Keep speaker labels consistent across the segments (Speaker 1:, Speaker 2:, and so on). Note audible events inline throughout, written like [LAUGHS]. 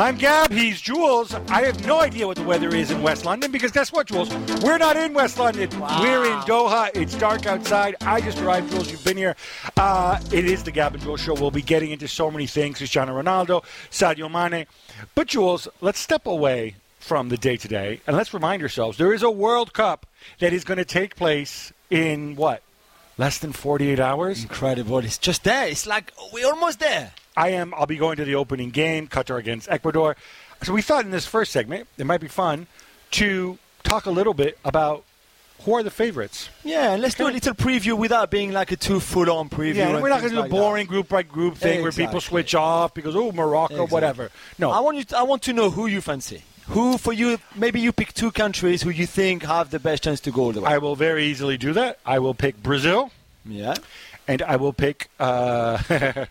Speaker 1: I'm Gab. He's Juls. I have no idea what the weather is in West London because guess what, Juls? We're not in West London. We're in Doha. It's dark outside. I just arrived, Juls. You've been here. Uh, it is the Gab and Juls show. We'll be getting into so many things Cristiano Ronaldo, Sadio Mane. But, Juls, let's step away from the day to day and let's remind ourselves there is a World Cup that is going to take place in what? Less than 48 hours?
Speaker 2: Incredible. It's just there. It's like we're almost there.
Speaker 1: I am. I'll be going to the opening game, Qatar against Ecuador. So we thought in this first segment it might be fun to talk a little bit about who are the favorites.
Speaker 2: Yeah, and let's do a little preview without being like a too full-on preview.
Speaker 1: Yeah, we're not going to do a
Speaker 2: like
Speaker 1: boring group by group thing where people switch off because oh Morocco,
Speaker 2: Exactly.
Speaker 1: whatever. No.
Speaker 2: I want you. To, I want to know who you fancy. Who for you? Maybe you pick two countries who you think have the best chance to go all the way.
Speaker 1: I will very easily do that. I will pick Brazil,
Speaker 2: yeah.
Speaker 1: and I will pick. Uh, [LAUGHS]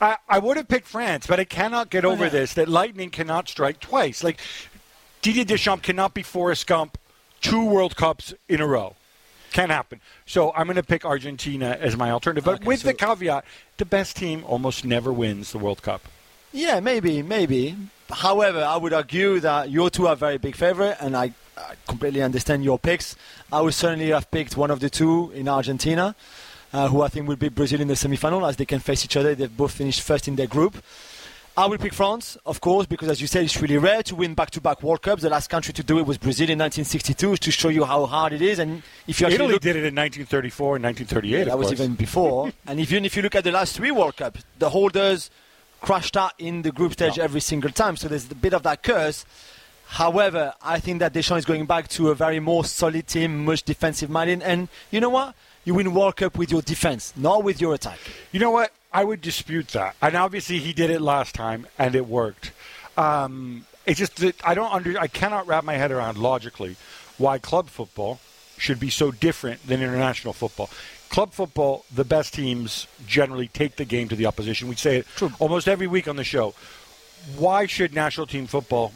Speaker 1: I, I would have picked France, but I cannot get over this that lightning cannot strike twice. Like Didier Deschamps cannot be Forrest Gump two World Cups in a row. Can't happen. So I'm going to pick Argentina as my alternative, but
Speaker 2: Okay,
Speaker 1: with the caveat: the best team almost never wins the World Cup.
Speaker 2: Yeah, maybe, maybe. However, I would argue that your two are very big favorite, and I, I completely understand your picks. I would certainly have picked one of the two in Argentina, uh, who I think will beat Brazil in the semi-final, as they can face each other. They've both finished first in their group. I will pick France, of course, because as you said, it's really rare to win back-to-back World Cups. The last country to do it was Brazil in 1962, to show you how hard it is. And if you actually
Speaker 1: Italy
Speaker 2: look
Speaker 1: did it in 1934 and 1938.
Speaker 2: that
Speaker 1: of
Speaker 2: was even before. [LAUGHS] and even if you look at the last three World Cups, the holders crashed out in the group stage
Speaker 1: Yeah.
Speaker 2: every single time. So there's a bit of that curse. However, I think that Deschamps is going back to a very more solid team, much defensive minded. And you know what? You win World Cup with your defense, not with your attack.
Speaker 1: You know what? I would dispute that. And obviously, he did it last time, and it worked. Um, it's just that I don't under. I cannot wrap my head around logically why club football should be so different than international football. Club football, the best teams generally take the game to the opposition. We say it True. almost every week on the show. Why should national team football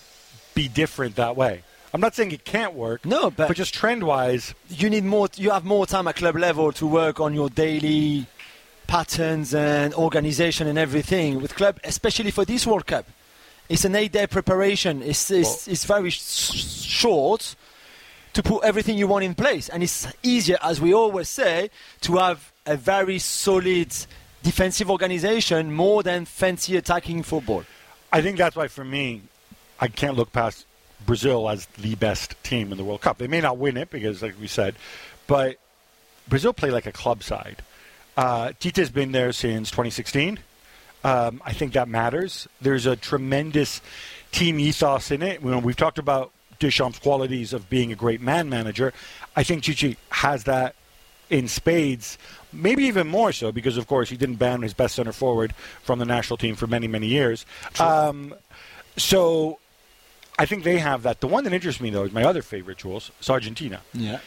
Speaker 1: be different that way? I'm not saying it can't work.
Speaker 2: No, but-
Speaker 1: but just trend wise,
Speaker 2: You need more. You have more time at club level to work on your daily patterns and organization and everything with club, especially for this World Cup. It's an eight-day preparation. It's it's, it's very sh- short to put everything you want in place, and it's easier, as we always say, to have a very solid defensive organization more than fancy attacking football.
Speaker 1: I think that's why, for me, I can't look past Brazil as the best team in the World Cup. They may not win it because, like we said, but Brazil play like a club side. Uh, Tite's been there since 2016. Um, I think that matters. There's a tremendous team ethos in it. Know, we've talked about Deschamps' qualities of being a great man manager. I think Tite has that in spades, maybe even more so because, of course, he didn't ban his best center forward from the national team for many, many years. Um, so I think they have that. The one that interests me, though, is my other favorite, Juls, is Argentina
Speaker 2: Yeah.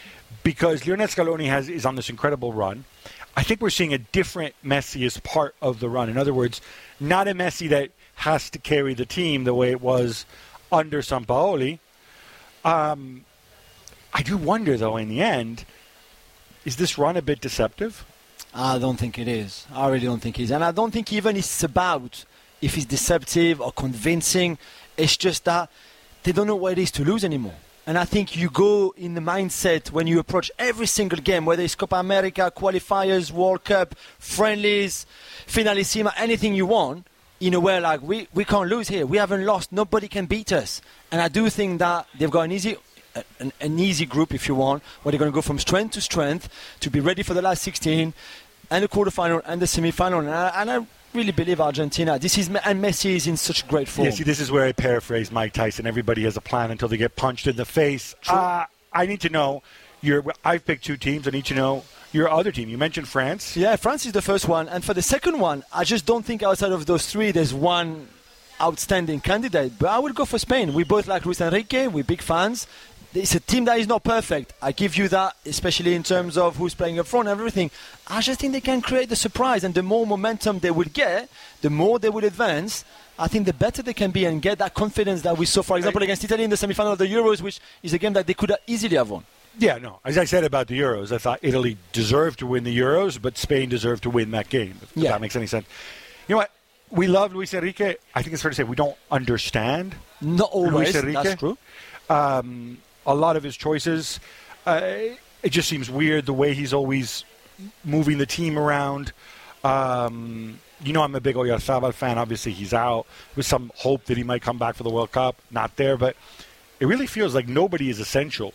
Speaker 1: because Lionel Scaloni has is on this incredible run. I think we're seeing a different Messi as part of the run. In other words, not a Messi that has to carry the team the way it was under Sampaoli. Um, I do wonder, though, in the end, is this run a bit deceptive?
Speaker 2: I don't think it is. I really don't think it is. And I don't think even it's about if it's deceptive or convincing. It's just that they don't know what it is to lose anymore. And I think you go in the mindset when you approach every single game, whether it's Copa America, qualifiers, World Cup, friendlies, finalissima, anything you want, in a way like we, we can't lose here. We haven't lost. Nobody can beat us. And I do think that they've got an easy an, an easy group, if you want, where they're going to go from strength to strength to be ready for the last 16 and the quarterfinal and the semi-final. And I, and I really believe Argentina. This is and Messi is in such great form.
Speaker 1: Yeah, see, this is where I paraphrase Mike Tyson. Everybody has a plan until they get punched in the face. Uh, I need to know. Your, I've picked two teams. I need to know your other team. You mentioned France.
Speaker 2: Yeah, France is the first one, and for the second one, I just don't think outside of those three there's one outstanding candidate. But I would go for Spain. We both like Luis Enrique. We're big fans. It's a team that is not perfect. I give you that, especially in terms of who's playing up front and everything. I just think they can create the surprise, and the more momentum they will get, the more they will advance. I think the better they can be and get that confidence that we saw, for example, against Italy in the semi-final of the Euros, which is a game that they could have easily have won.
Speaker 1: Yeah, no. As I said about the Euros, I thought Italy deserved to win the Euros, but Spain deserved to win that game. If
Speaker 2: Yeah.
Speaker 1: that makes any sense. You know what? we love Luis Enrique. I think it's fair to say we don't understand
Speaker 2: Not always.
Speaker 1: Luis Enrique.
Speaker 2: That's true.
Speaker 1: um, a lot of his choices. Uh, it just seems weird the way he's always moving the team around. Um, you know, I'm a big Oyarzabal fan. Obviously, he's out with some hope that he might come back for the World Cup. Not there, but it really feels like nobody is essential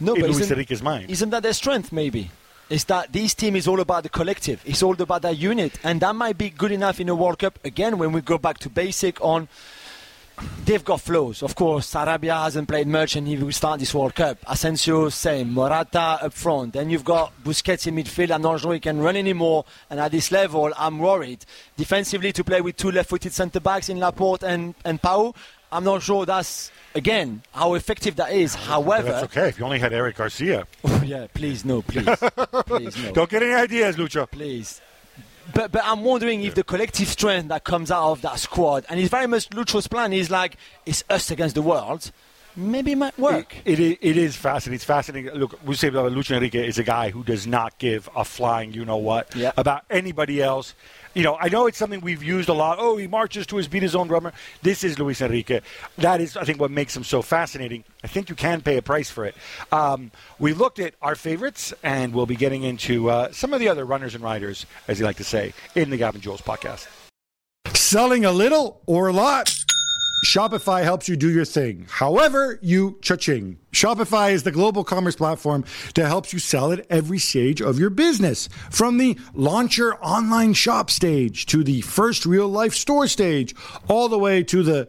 Speaker 2: No,
Speaker 1: in
Speaker 2: but
Speaker 1: Luis Enrique's mind.
Speaker 2: isn't that their strength? Maybe is that this team is all about the collective. It's all about that unit, and that might be good enough in a World Cup. Again, when we go back to basic on. They've got flaws. Of course, Sarabia hasn't played much and he will start this World Cup. Asensio, same. Morata up front. Then you've got Busquets in midfield. I'm not sure he can run anymore. And at this level, I'm worried. Defensively, to play with two left-footed centre-backs in Laporte and, and Pau, I'm not sure that's, again, how effective that is. However...
Speaker 1: That's okay if you only had Eric Garcia. [LAUGHS]
Speaker 2: Yeah, please, no, please. [LAUGHS] please, no.
Speaker 1: Don't get any ideas, Lucho.
Speaker 2: Please. But, but I'm wondering if the collective strength that comes out of that squad, and it's very much Lucho's plan, is like, it's us against the world, maybe it might work.
Speaker 1: It, it, it is fascinating. It's fascinating. Look, we say Lucho Enrique is a guy who does not give a flying you know what about anybody else. You know, I know it's something we've used a lot. Oh, he marches to his beat his own drummer. This is Luis Enrique. That is, I think, what makes him so fascinating. I think you can pay a price for it. Um, we looked at our favorites, and we'll be getting into uh, some of the other runners and riders, as you like to say, in the Gab and Juls podcast.
Speaker 3: Selling a little or a lot? Shopify helps you do your thing. However, you cha-ching. Shopify is the global commerce platform that helps you sell at every stage of your business. From the launch your online shop stage to the first real life store stage, all the way to the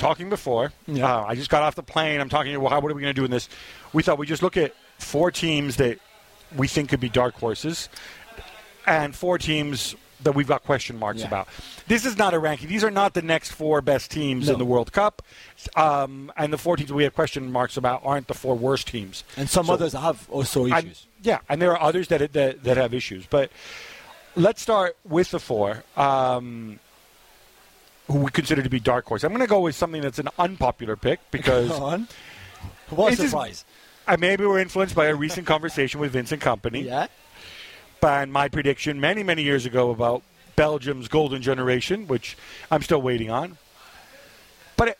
Speaker 1: talking before,
Speaker 2: Yeah.
Speaker 1: uh, I just got off the plane. I'm talking. Well, how, what are we going to do in this? We thought we just look at four teams that we think could be dark horses, and four teams that we've got question marks
Speaker 2: Yeah.
Speaker 1: about. This is not a ranking. These are not the next four best teams
Speaker 2: No.
Speaker 1: in the World Cup, um, and the four teams we have question marks about aren't the four worst teams.
Speaker 2: And some
Speaker 1: So-
Speaker 2: others have also issues.
Speaker 1: yeah, and there are others that, that that have issues. But let's start with the four um, who we consider to be dark horse. I'm going to go with something that's an unpopular pick because. [LAUGHS]
Speaker 2: What a surprise.
Speaker 1: uh, maybe we're influenced by a recent conversation with Vincent Kompany
Speaker 2: Yeah?
Speaker 1: and my prediction many many years ago about Belgium's golden generation, which I'm still waiting on. But it,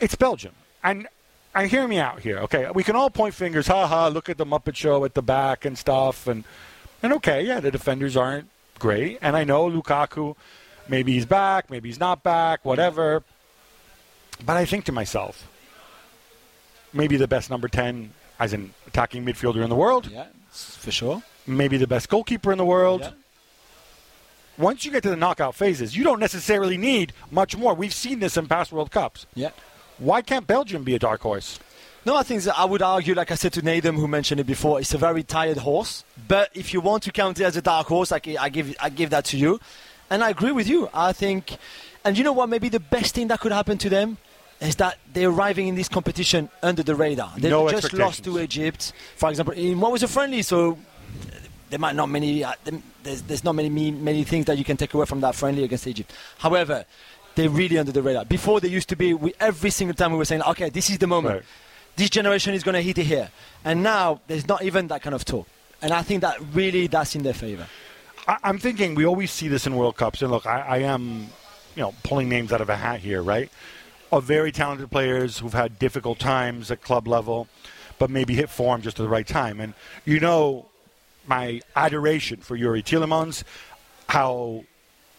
Speaker 1: it's Belgium, and and hear me out here, okay? We can all point fingers, ha ha, look at the Muppet Show at the back and stuff, and and okay, yeah, the defenders aren't great, and I know Lukaku, maybe he's back, maybe he's not back, whatever. But I think to myself, maybe the best number ten as an attacking midfielder in the world,
Speaker 2: Yeah, for sure.
Speaker 1: maybe the best goalkeeper in the world.
Speaker 2: Yeah.
Speaker 1: Once you get to the knockout phases, you don't necessarily need much more. We've seen this in past World Cups.
Speaker 2: Yeah.
Speaker 1: Why can't Belgium be a dark horse?
Speaker 2: No, I think that I would argue, like I said to Nathan, who mentioned it before, it's a very tired horse. But if you want to count it as a dark horse, I, I give I give that to you, and I agree with you. I think, and you know what? Maybe the best thing that could happen to them is that they're arriving in this competition under the radar. They
Speaker 1: No
Speaker 2: just lost to. Egypt, for example, in what was a friendly. So there might not many. Uh, there's, there's not many many things that you can take away from that friendly against Egypt. However, they're really under the radar. Before they used to be, we, every single time we were saying, okay, this is the moment.
Speaker 1: Right.
Speaker 2: This generation is going to hit it here. And now there's not even that kind of talk. And I think that really that's in their favor.
Speaker 1: I, I'm thinking we always see this in World Cups, and look, I, I am, you know, pulling names out of a hat here, right? Of very talented players who've had difficult times at club level, but maybe hit form just at the right time. And you know, my adoration for Youri Tielemans, how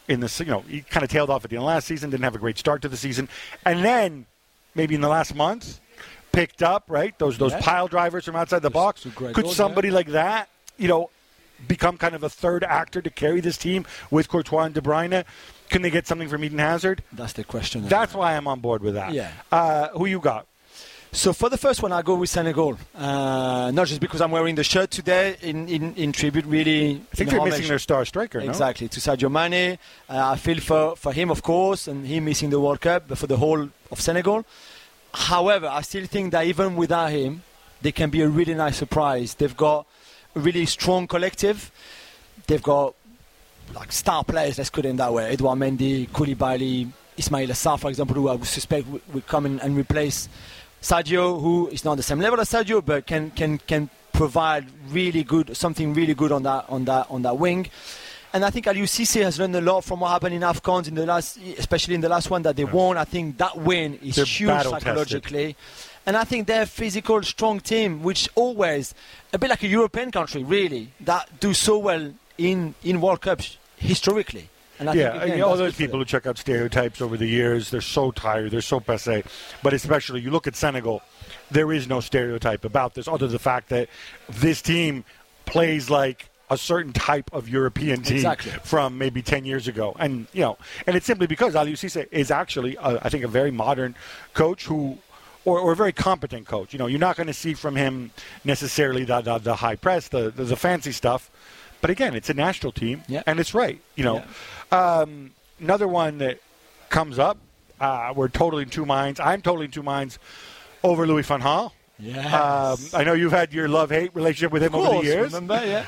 Speaker 1: in this, you know he kind of tailed off at the end of last season, didn't have a great start to the season, and then maybe in the last month picked up, right? Those those
Speaker 2: Yeah.
Speaker 1: pile drivers from outside the box. Could somebody like that, you know, become kind of a third actor to carry this team with Courtois and De Bruyne? Can they get something from Eden Hazard?
Speaker 2: That's the question.
Speaker 1: That's why I'm on board with that.
Speaker 2: Yeah.
Speaker 1: Uh, who you got?
Speaker 2: So for the first one, I go with Senegal. Uh, not just because I'm wearing the shirt today in, in, in tribute, really.
Speaker 1: I think
Speaker 2: in
Speaker 1: they're
Speaker 2: homage-
Speaker 1: missing their star striker. no?
Speaker 2: Exactly, to Sadio Mane. Uh, I feel for, for him, of course, and him missing the World Cup, but for the whole of Senegal. However, I still think that even without him, they can be a really nice surprise. They've got really strong collective. They've got like star players, let's put it in that way. Edouard Mendy, Koulibaly, Ismaila Sarr, for example, who I would suspect will- come in and replace Sadio, who is not the same level as Sadio, but can can can provide really good something really good on that on that on that wing. And I think Aliou Cisse has learned a lot from what happened in AFCONs in the last, especially in the last one that they won. I think that win is
Speaker 1: They're
Speaker 2: huge psychologically. And I think they're a physical, strong team, which always, a bit like a European country, really, that do so well in, in World Cups historically. And I
Speaker 1: yeah,
Speaker 2: think, again,
Speaker 1: all those people who check out stereotypes over the years, they're so tired, they're so passe. But especially, you look at Senegal, there is no stereotype about this, other than the fact that this team plays like a certain type of European team
Speaker 2: Exactly.
Speaker 1: from maybe 10 years ago. And, you know, and it's simply because Aliou Cisse is actually, uh, I think, a very modern coach who or, or a very competent coach. You know, you're not going to see from him necessarily the, the, the high press, the, the, the fancy stuff. But again, it's a national team,
Speaker 2: Yeah.
Speaker 1: and it's right. You know, um, another one that comes up, uh, we're totally in two minds. I'm totally in two minds over Louis van Gaal.
Speaker 2: Yes.
Speaker 1: Um, I know you've had your love-hate relationship with him
Speaker 2: Of
Speaker 1: over the years,
Speaker 2: remember? Yeah.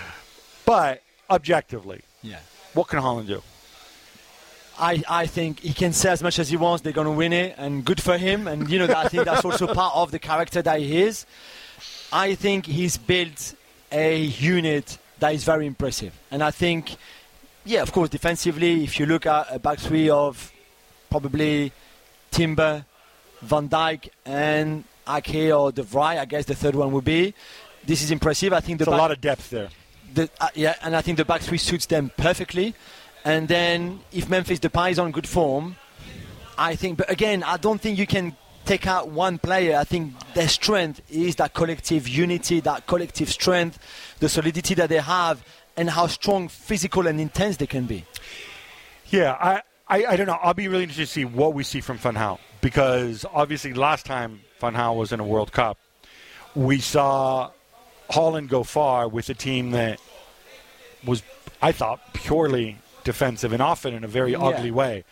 Speaker 1: but objectively,
Speaker 2: Yeah.
Speaker 1: what can Holland do?
Speaker 2: I, I think he can say as much as he wants. They're going to win it, and good for him. And you know, that, I think that's also [LAUGHS] part of the character that he is. I think he's built a unit that is very impressive, and I think, yeah, of course, defensively, if you look at a back three of probably Timber, Van Dijk, and Ake or De Vrij, I guess the third one would be. This is impressive. I think the
Speaker 1: There's a lot of depth there.
Speaker 2: the, uh, yeah, and I think the back three suits them perfectly. And then if Memphis Depay is on good form, I think. But again, I don't think you can take out one player. I think their strength is that collective unity, that collective strength, the solidity that they have, and how strong, physical, and intense they can be.
Speaker 1: Yeah, I, I, I don't know. I'll be really interested to see what we see from Gaal because obviously last time Gaal was in a World Cup, we saw Holland go far with a team that was, I thought, purely defensive and often in a very
Speaker 2: Yeah.
Speaker 1: ugly way.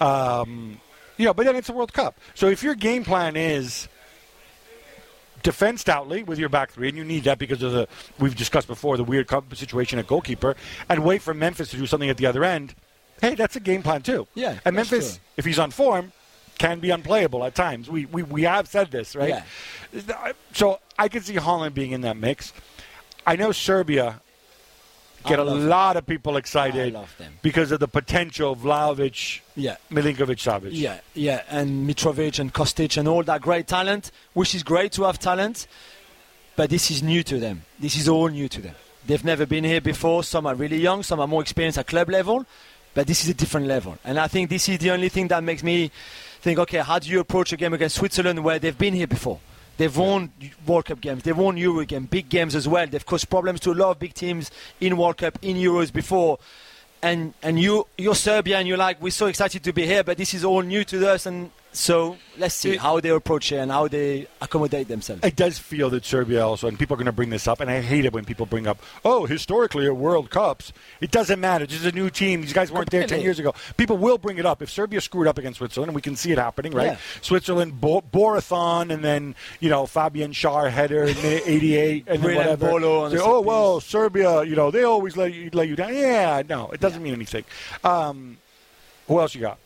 Speaker 1: Um, you know, but then it's a World Cup. So if your game plan is defend stoutly with your back three, and you need that because of the we've discussed before the weird situation at goalkeeper, and wait for Memphis to do something at the other end. Hey, that's a game plan too.
Speaker 2: Yeah,
Speaker 1: and Memphis,
Speaker 2: true.
Speaker 1: if he's on form, can be unplayable at times. We we, we have said this, right? Yeah. So I can see Holland being in that mix. I know Serbia get
Speaker 2: I
Speaker 1: a lot of people excited
Speaker 2: them.
Speaker 1: because of the potential of Vlahovic,
Speaker 2: Yeah.
Speaker 1: Milinkovic, Savic.
Speaker 2: Yeah, yeah, and Mitrovic and Kostic and all that great talent, which is great to have talent, but this is new to them. This is all new to them. They've never been here before. Some are really young, some are more experienced at club level, but this is a different level. And I think this is the only thing that makes me think, okay, how do you approach a game against Switzerland where they've been here before? They've won World Cup games, they've won Euro games, big games as well. They've caused problems to a lot of big teams in World Cup, in Euros before. And and you you're Serbia and you're like we're so excited to be here, but this is all new to us, and so let's see
Speaker 1: It-
Speaker 2: how they approach it and how they accommodate themselves.
Speaker 1: It does feel that Serbia also, and people are going to bring this up, and I hate it when people bring up, oh, historically at World Cups. It doesn't matter. This is a new team. These guys weren't there 10 years ago. People will bring it up. If Serbia screwed up against Switzerland, and we can see it happening, right?
Speaker 2: Yeah.
Speaker 1: Switzerland, Bo- Borathon, and then, you know, Fabian Schär header in [LAUGHS] 88, and then whatever.
Speaker 2: Bolo on
Speaker 1: Say, oh, well, Serbia, you know, they always let you, let you down. Yeah, no, it doesn't mean anything. Um, who else you got?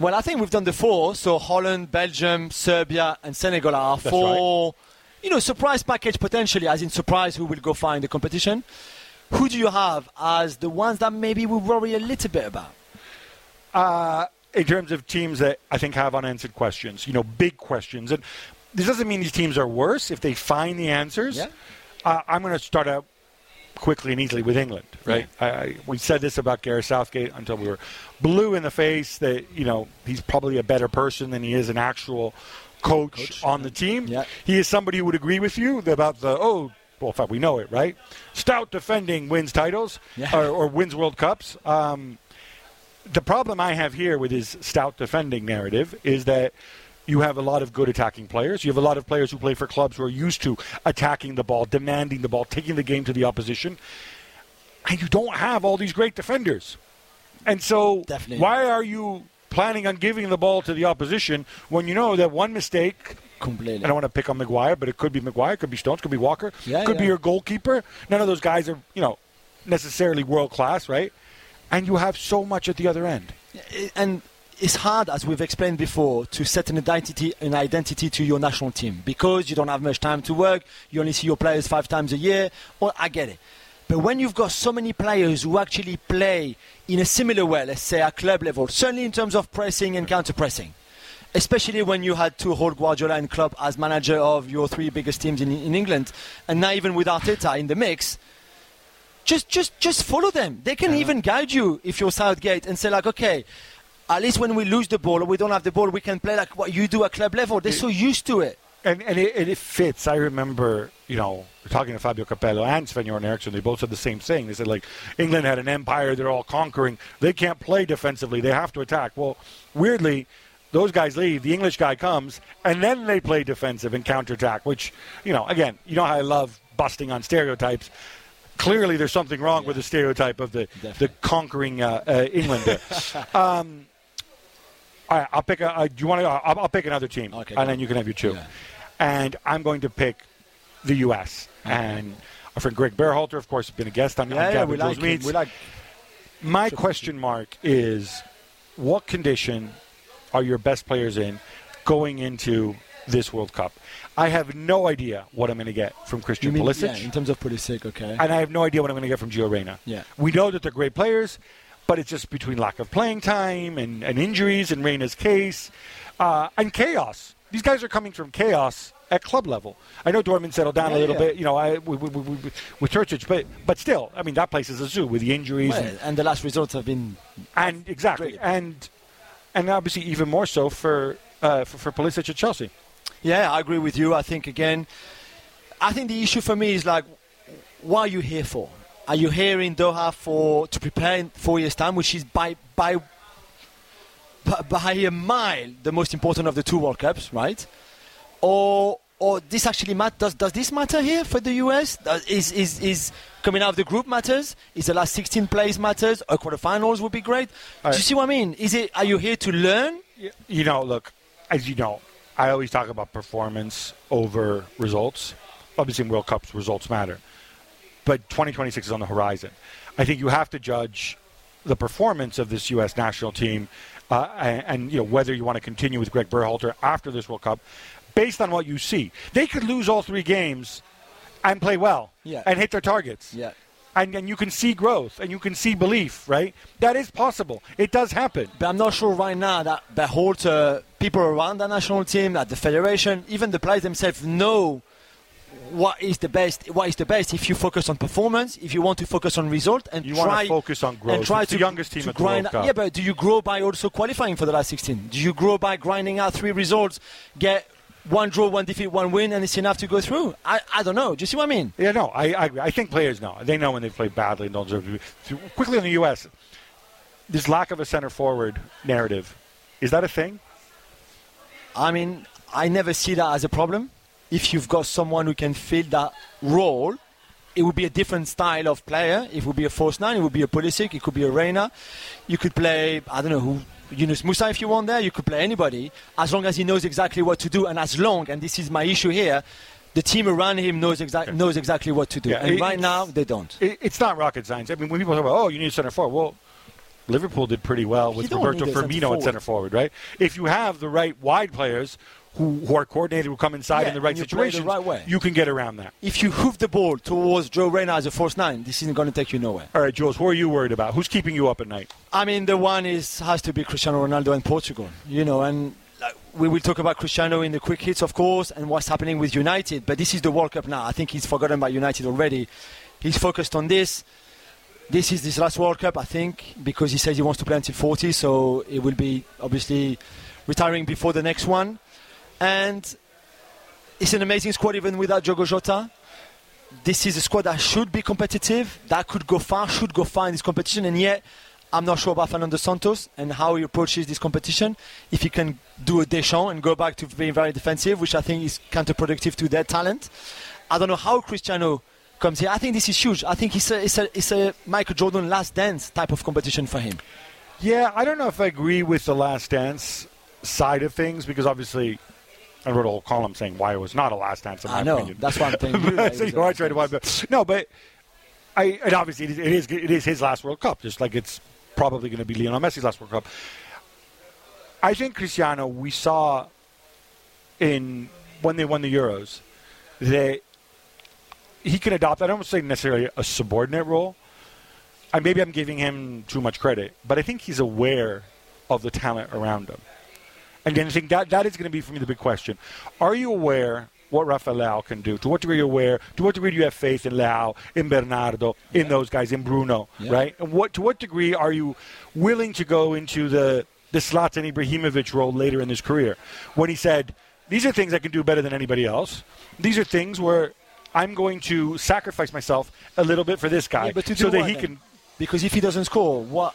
Speaker 2: Well, I think we've done the four. So Holland, Belgium, Serbia, and Senegal are
Speaker 1: That's
Speaker 2: four. You know, surprise package potentially, as in surprise who will go far in the competition. Who do you have as the ones that maybe we worry a little bit about?
Speaker 1: uh, in terms of teams that I think have unanswered questions, you know, big questions. And this doesn't mean these teams are worse if they find the answers.
Speaker 2: Yeah.
Speaker 1: Uh, I'm going to start out quickly and easily with England, right? I, I, we said this about Gareth Southgate until we were blue in the face that you know he's probably a better person than he is an actual coach,
Speaker 2: Coach,
Speaker 1: on the team.
Speaker 2: Yeah.
Speaker 1: He is somebody who would agree with you about the oh. Well, in fact, we know it, right? Stout defending wins titles
Speaker 2: Yeah.
Speaker 1: or, or wins World Cups. Um, the problem I have here with his stout defending narrative is that you have a lot of good attacking players. You have a lot of players who play for clubs who are used to attacking the ball, demanding the ball, taking the game to the opposition. And you don't have all these great defenders. And so,
Speaker 2: Definitely.
Speaker 1: why are you planning on giving the ball to the opposition when you know that one mistake
Speaker 2: Completely.
Speaker 1: I don't want to pick on Maguire, but it could be Maguire, it could be Stones, could be Walker,
Speaker 2: Yeah,
Speaker 1: could be your goalkeeper. None of those guys are, you know, necessarily world class, right? And you have so much at the other end.
Speaker 2: and it's hard, as we've explained before, to set an identity, an identity to your national team because you don't have much time to work. You only see your players five times a year. Well, I get it. But when you've got so many players who actually play in a similar way, let's say at club level, certainly in terms of pressing and counter pressing, especially when you had to hold Guardiola and Klopp as manager of your three biggest teams in, in England, and now even with Arteta in the mix, just just just follow them. They can even guide you if you're Southgate and say like, okay, at least when we lose the ball or we don't have the ball, we can play like what you do at club level. They're so used to it.
Speaker 1: And, and, it, and it fits. I remember, you know, talking to Fabio Capello and Sven Göran Eriksson. They both said the same thing. They said, like, England had an empire they're all conquering. They can't play defensively. They have to attack. Well, weirdly, those guys leave. The English guy comes, and then they play defensive and counterattack, which, you know, again, you know how I love busting on stereotypes. Clearly, there's something wrong with the stereotype of the, the conquering uh, uh, Englander. [LAUGHS] um, all right, I'll pick a. Uh, do you want to? I'll, I'll pick another team,
Speaker 2: Okay,
Speaker 1: and then you can have your two.
Speaker 2: Yeah.
Speaker 1: And I'm going to pick the U.S. And our friend Greg Berhalter, of course, has been a guest on, on
Speaker 2: Yeah, yeah,
Speaker 1: Gavin
Speaker 2: we
Speaker 1: Joe's
Speaker 2: like.
Speaker 1: Meets.
Speaker 2: We like.
Speaker 1: My question mark is, what condition are your best players in going into this World Cup? I have no idea what I'm going to get from
Speaker 2: You
Speaker 1: Christian
Speaker 2: mean,
Speaker 1: Pulisic
Speaker 2: yeah, in terms of Pulisic, okay.
Speaker 1: and I have no idea what I'm going to get from Gio Reyna.
Speaker 2: Yeah.
Speaker 1: We know that they're great players, but it's just between lack of playing time and, and injuries in Reyna's case uh, and chaos. These guys are coming from chaos at club level. I know Dortmund settled down a little
Speaker 2: yeah.
Speaker 1: bit, you know, I, with, with, with, but but still, I mean, that place is a zoo with the injuries
Speaker 2: Well,
Speaker 1: and,
Speaker 2: and the last results have been
Speaker 1: and exactly
Speaker 2: Great.
Speaker 1: and and obviously even more so for uh, for, for Pulisic at Chelsea.
Speaker 2: Yeah, I agree with you. I think again, I think the issue for me is like, what are you here for? Are you here in Doha for to prepare in four years' time, which is by by by- a mile the most important of the two World Cups, right? Or or this actually matter? Does does this matter here for the US? Does, uh, is is is coming out of the group matters? Is the last 16 plays matters? A quarterfinals would be great.
Speaker 1: All
Speaker 2: Do you see what I mean? Is it? Are you here to learn?
Speaker 1: You know, look, as you know, I always talk about performance over results. Obviously, in World Cups, results matter. But 2026 is on the horizon. I think you have to judge the performance of this U.S. national team uh, and, and, you know whether you want to continue with Greg Berhalter after this World Cup based on what you see. They could lose all three games and play well
Speaker 2: Yeah.
Speaker 1: and hit their targets
Speaker 2: Yeah.
Speaker 1: and, and you can see growth and you can see belief, right? That is possible. It does happen.
Speaker 2: But I'm not sure right now that Berhalter, people around the national team, at the federation, even the players themselves know what is the best. What is the best? If you focus on performance, if you want to focus on result, and
Speaker 1: You
Speaker 2: try
Speaker 1: focus on growth.
Speaker 2: and try
Speaker 1: It's
Speaker 2: to
Speaker 1: the youngest team
Speaker 2: to
Speaker 1: at the World
Speaker 2: grind.
Speaker 1: Cup.
Speaker 2: Yeah, but do you grow by also qualifying for the last 16? Do you grow by grinding out three results, get one draw, one defeat, one win, and it's enough to go through? I, I don't know. Do you see what I mean?
Speaker 1: Yeah, no, I, I, agree. I think players know. They know when they play badly and don't deserve to be. Quickly in the U.S., this lack of a center forward narrative, is that a thing?
Speaker 2: I mean, I never see that as a problem. If you've got someone who can fill that role, it would be a different style of player. It would be a force nine. It would be a Pulisic. It could be a Reyna. You could play, I don't know who, Yunus Musah if you want there. You could play anybody as long as he knows exactly what to do. And as long, and this is my issue here, the team around him knows, exa- knows exactly what to do.
Speaker 1: Yeah,
Speaker 2: and
Speaker 1: it-
Speaker 2: right now, they don't.
Speaker 1: It, it's not rocket science. I mean, when people talk about, oh, you need a center forward, well, Liverpool did pretty well with Roberto
Speaker 2: need a center
Speaker 1: Firmino at center forward, right? If you have the right wide players who, who are coordinated, who come inside
Speaker 2: Yeah,
Speaker 1: in the right
Speaker 2: situation, you play the right way.
Speaker 1: you can get around that.
Speaker 2: If you hoof the ball towards Gio Reyna as a force nine, this isn't going to take you nowhere.
Speaker 1: All right, Juls, who are you worried about? Who's keeping you up at night?
Speaker 2: I mean, the one is has to be Cristiano Ronaldo and Portugal. You know, and like, we will talk about Cristiano in the quick hits, of course, and what's happening with United. But this is the World Cup now. I think he's forgotten about United already. He's focused on this. This is his last World Cup, I think, because he says he wants to play until 40, so he will be obviously retiring before the next one. And it's an amazing squad even without Diogo Jota. This is a squad that should be competitive, that could go far, should go far in this competition, and yet I'm not sure about Fernando Santos and how he approaches this competition. If he can do a Deschamps and go back to being very defensive, which I think is counterproductive to their talent. I don't know how Cristiano comes here. I think this is huge. I think it's a, it's a, it's a Michael Jordan last dance type of competition for him.
Speaker 1: Yeah, I don't know if I agree with the last dance side of things because obviously I wrote a whole column saying why it was not a last dance in my
Speaker 2: I know.
Speaker 1: opinion.
Speaker 2: That's why I'm thinking. [LAUGHS]
Speaker 1: so you
Speaker 2: a
Speaker 1: are
Speaker 2: last
Speaker 1: trying to
Speaker 2: dance.
Speaker 1: wipe. No, but I and obviously it is, it is it is his last World Cup, just like it's probably going to be Lionel Messi's last World Cup. I think Cristiano, we saw in when they won the Euros that he can adopt. I don't say necessarily a subordinate role. I maybe I'm giving him too much credit, but I think he's aware of the talent around him. And then I think that that is going to be for me the big question: Are you aware what Rafael Leao can do? To what degree are you aware? To what degree do you have faith in Leao, in Bernardo, in those guys, in Bruno,
Speaker 2: Yeah.
Speaker 1: right? And what to what degree are you willing to go into the the Zlatan Ibrahimovic role later in his career, when he said, "These are things I can do better than anybody else. These are things where." I'm going to sacrifice myself a little bit for this guy
Speaker 2: Yeah, but
Speaker 1: so that
Speaker 2: what
Speaker 1: he
Speaker 2: then?
Speaker 1: can
Speaker 2: Because if he doesn't score, what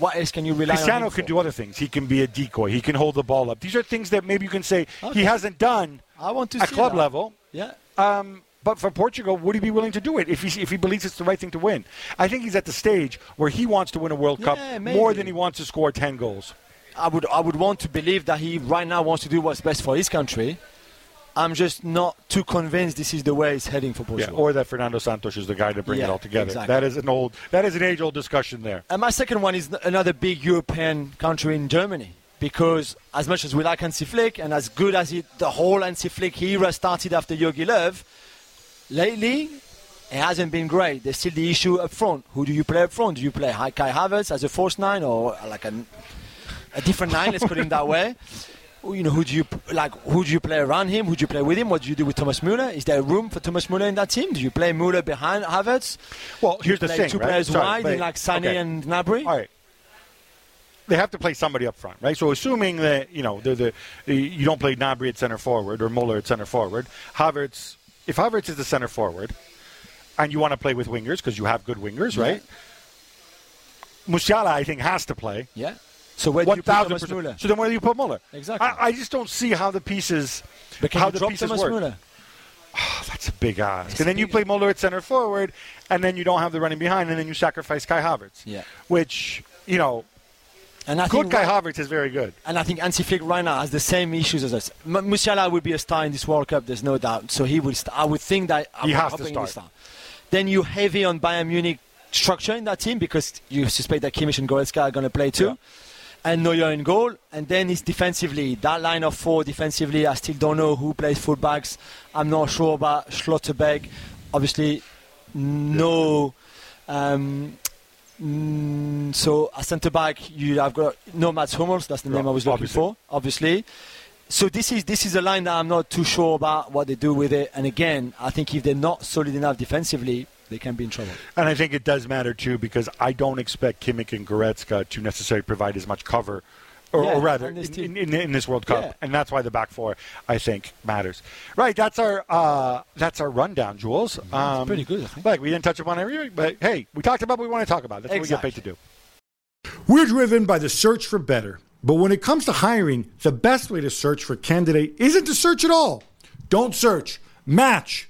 Speaker 2: what else can you rely on?
Speaker 1: Cristiano can
Speaker 2: for?
Speaker 1: do other things. He can be a decoy. He can hold the ball up. These are things that maybe you can say
Speaker 2: Okay.
Speaker 1: he hasn't done
Speaker 2: I want to
Speaker 1: at
Speaker 2: see
Speaker 1: club
Speaker 2: that.
Speaker 1: level.
Speaker 2: Yeah.
Speaker 1: Um, but for Portugal, would he be willing to do it if he if he believes it's the right thing to win? I think he's at the stage where he wants to win a World Cup
Speaker 2: Yeah,
Speaker 1: more than he wants to score ten goals.
Speaker 2: I would I would want to believe that he right now wants to do what's best for his country. I'm just not too convinced this is the way it's heading for
Speaker 1: Yeah, or that Fernando Santos is the guy to bring it all together.
Speaker 2: exactly.
Speaker 1: That is an old, that is an age-old discussion there.
Speaker 2: and my second one is another big European country in Germany. Because as much as we like Hansi Flick and as good as it, the whole Hansi Flick era started after Jogi Löw, lately it hasn't been great. There's still the issue up front. Who do you play up front? Do you play Kai Havertz as a false nine or like a, a different nine? Let's put him that way. [LAUGHS] Who- You know, who do you like? Who do you play around him? Who do you play with him? What do you do with Thomas Müller? Is there room for Thomas Müller in that team? Do you play Müller behind Havertz?
Speaker 1: Well,
Speaker 2: Do
Speaker 1: here's the thing,
Speaker 2: two
Speaker 1: right?
Speaker 2: players
Speaker 1: Sorry,
Speaker 2: wide
Speaker 1: but-
Speaker 2: like Sané
Speaker 1: okay.
Speaker 2: and Gnabry.
Speaker 1: All right. They have to play somebody up front, right? So assuming that you know the you don't play Gnabry at center forward or Muller at center forward, Havertz. If Havertz is the center forward, and you want to play with wingers because you have good wingers,
Speaker 2: Yeah.
Speaker 1: right? Musiala, I think, has to play.
Speaker 2: Yeah. So where do you put Thomas. Müller?
Speaker 1: So then, where do you put Muller?
Speaker 2: Exactly.
Speaker 1: I, I just don't see how the pieces,
Speaker 2: But
Speaker 1: how
Speaker 2: you
Speaker 1: the
Speaker 2: drop
Speaker 1: pieces
Speaker 2: Thomas
Speaker 1: work.
Speaker 2: Müller?
Speaker 1: Oh, ah, that's a big ask.
Speaker 2: It's
Speaker 1: and then you play Muller at center forward, and then you don't have the running behind, and then you sacrifice Kai Havertz.
Speaker 2: Yeah.
Speaker 1: Which you know,
Speaker 2: And I
Speaker 1: good
Speaker 2: think
Speaker 1: Kai Havertz is very good.
Speaker 2: And I think Hansi Flick right now has the same issues as us. M- Musiala would be a star in this World Cup, there's no doubt. So he will. St- I would think that I'm
Speaker 1: He has to
Speaker 2: will
Speaker 1: start.
Speaker 2: Then you heavy on Bayern Munich structure in that team because you suspect that Kimmich and Goretzka are going to play too.
Speaker 1: Yeah.
Speaker 2: And Neuer in goal, and then it's defensively. That line of four defensively, I still don't know who plays fullbacks. I'm not sure about Schlotterbeck. Obviously, no. Um, mm, so a centre back, you have got no Mats Hummels. That's the name I was looking
Speaker 1: Obviously.
Speaker 2: for. Obviously. So this is this is a line that I'm not too sure about what they do with it. And again, I think if they're not solid enough defensively, they can be in trouble.
Speaker 1: And I think it does matter too because I don't expect Kimmich and Goretzka to necessarily provide as much cover, or,
Speaker 2: Yeah,
Speaker 1: or rather,
Speaker 2: on this
Speaker 1: in, in, in this World Cup,
Speaker 2: Yeah.
Speaker 1: and that's why the back four I think matters. Right, that's our uh, that's our rundown, Juls. Um,
Speaker 2: pretty good,
Speaker 1: Like we didn't touch upon everything, but hey, we talked about what we want to talk about. That's
Speaker 2: Exactly.
Speaker 1: what we get paid to do.
Speaker 3: We're driven by the search for better. But when it comes to hiring, the best way to search for a candidate isn't to search at all. Don't search, match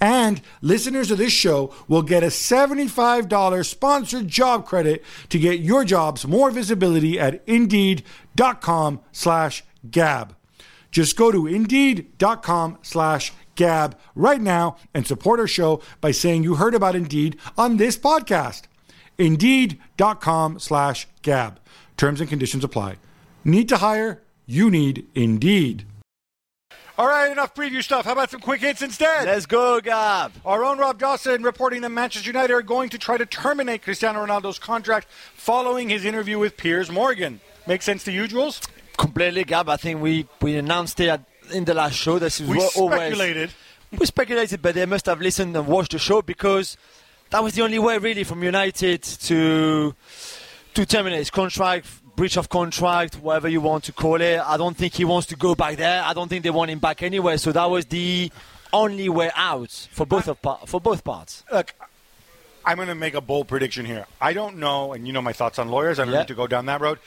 Speaker 3: And listeners of this show will get a $75 sponsored job credit to get your jobs more visibility at indeed.com slash gab. Just go to indeed.com slash Gab right now and support our show by saying you heard about Indeed on this podcast. Indeed.com slash Gab. Terms and conditions apply. Need to hire? You need Indeed.
Speaker 1: All right, enough preview stuff. How about some quick hits instead?
Speaker 2: Let's go, Gab.
Speaker 1: Our own Rob Dawson reporting that Manchester United are going to try to terminate Cristiano Ronaldo's contract following his interview with Piers Morgan. Make sense to you, Juls?
Speaker 2: Completely, Gab. I think we, we announced it in the last show. This is
Speaker 1: We
Speaker 2: what always
Speaker 1: speculated.
Speaker 2: we speculated, but they must have listened and watched the show because that was the only way, really, from United to to terminate his contract, breach of contract, whatever you want to call it. I don't think he wants to go back there. I don't think they want him back anyway. So that was the only way out for both of pa- for both parts.
Speaker 1: Look, I'm going to make a bold prediction here. I don't know, and you know my thoughts on lawyers. I don't
Speaker 2: Yeah.
Speaker 1: need to go down that road.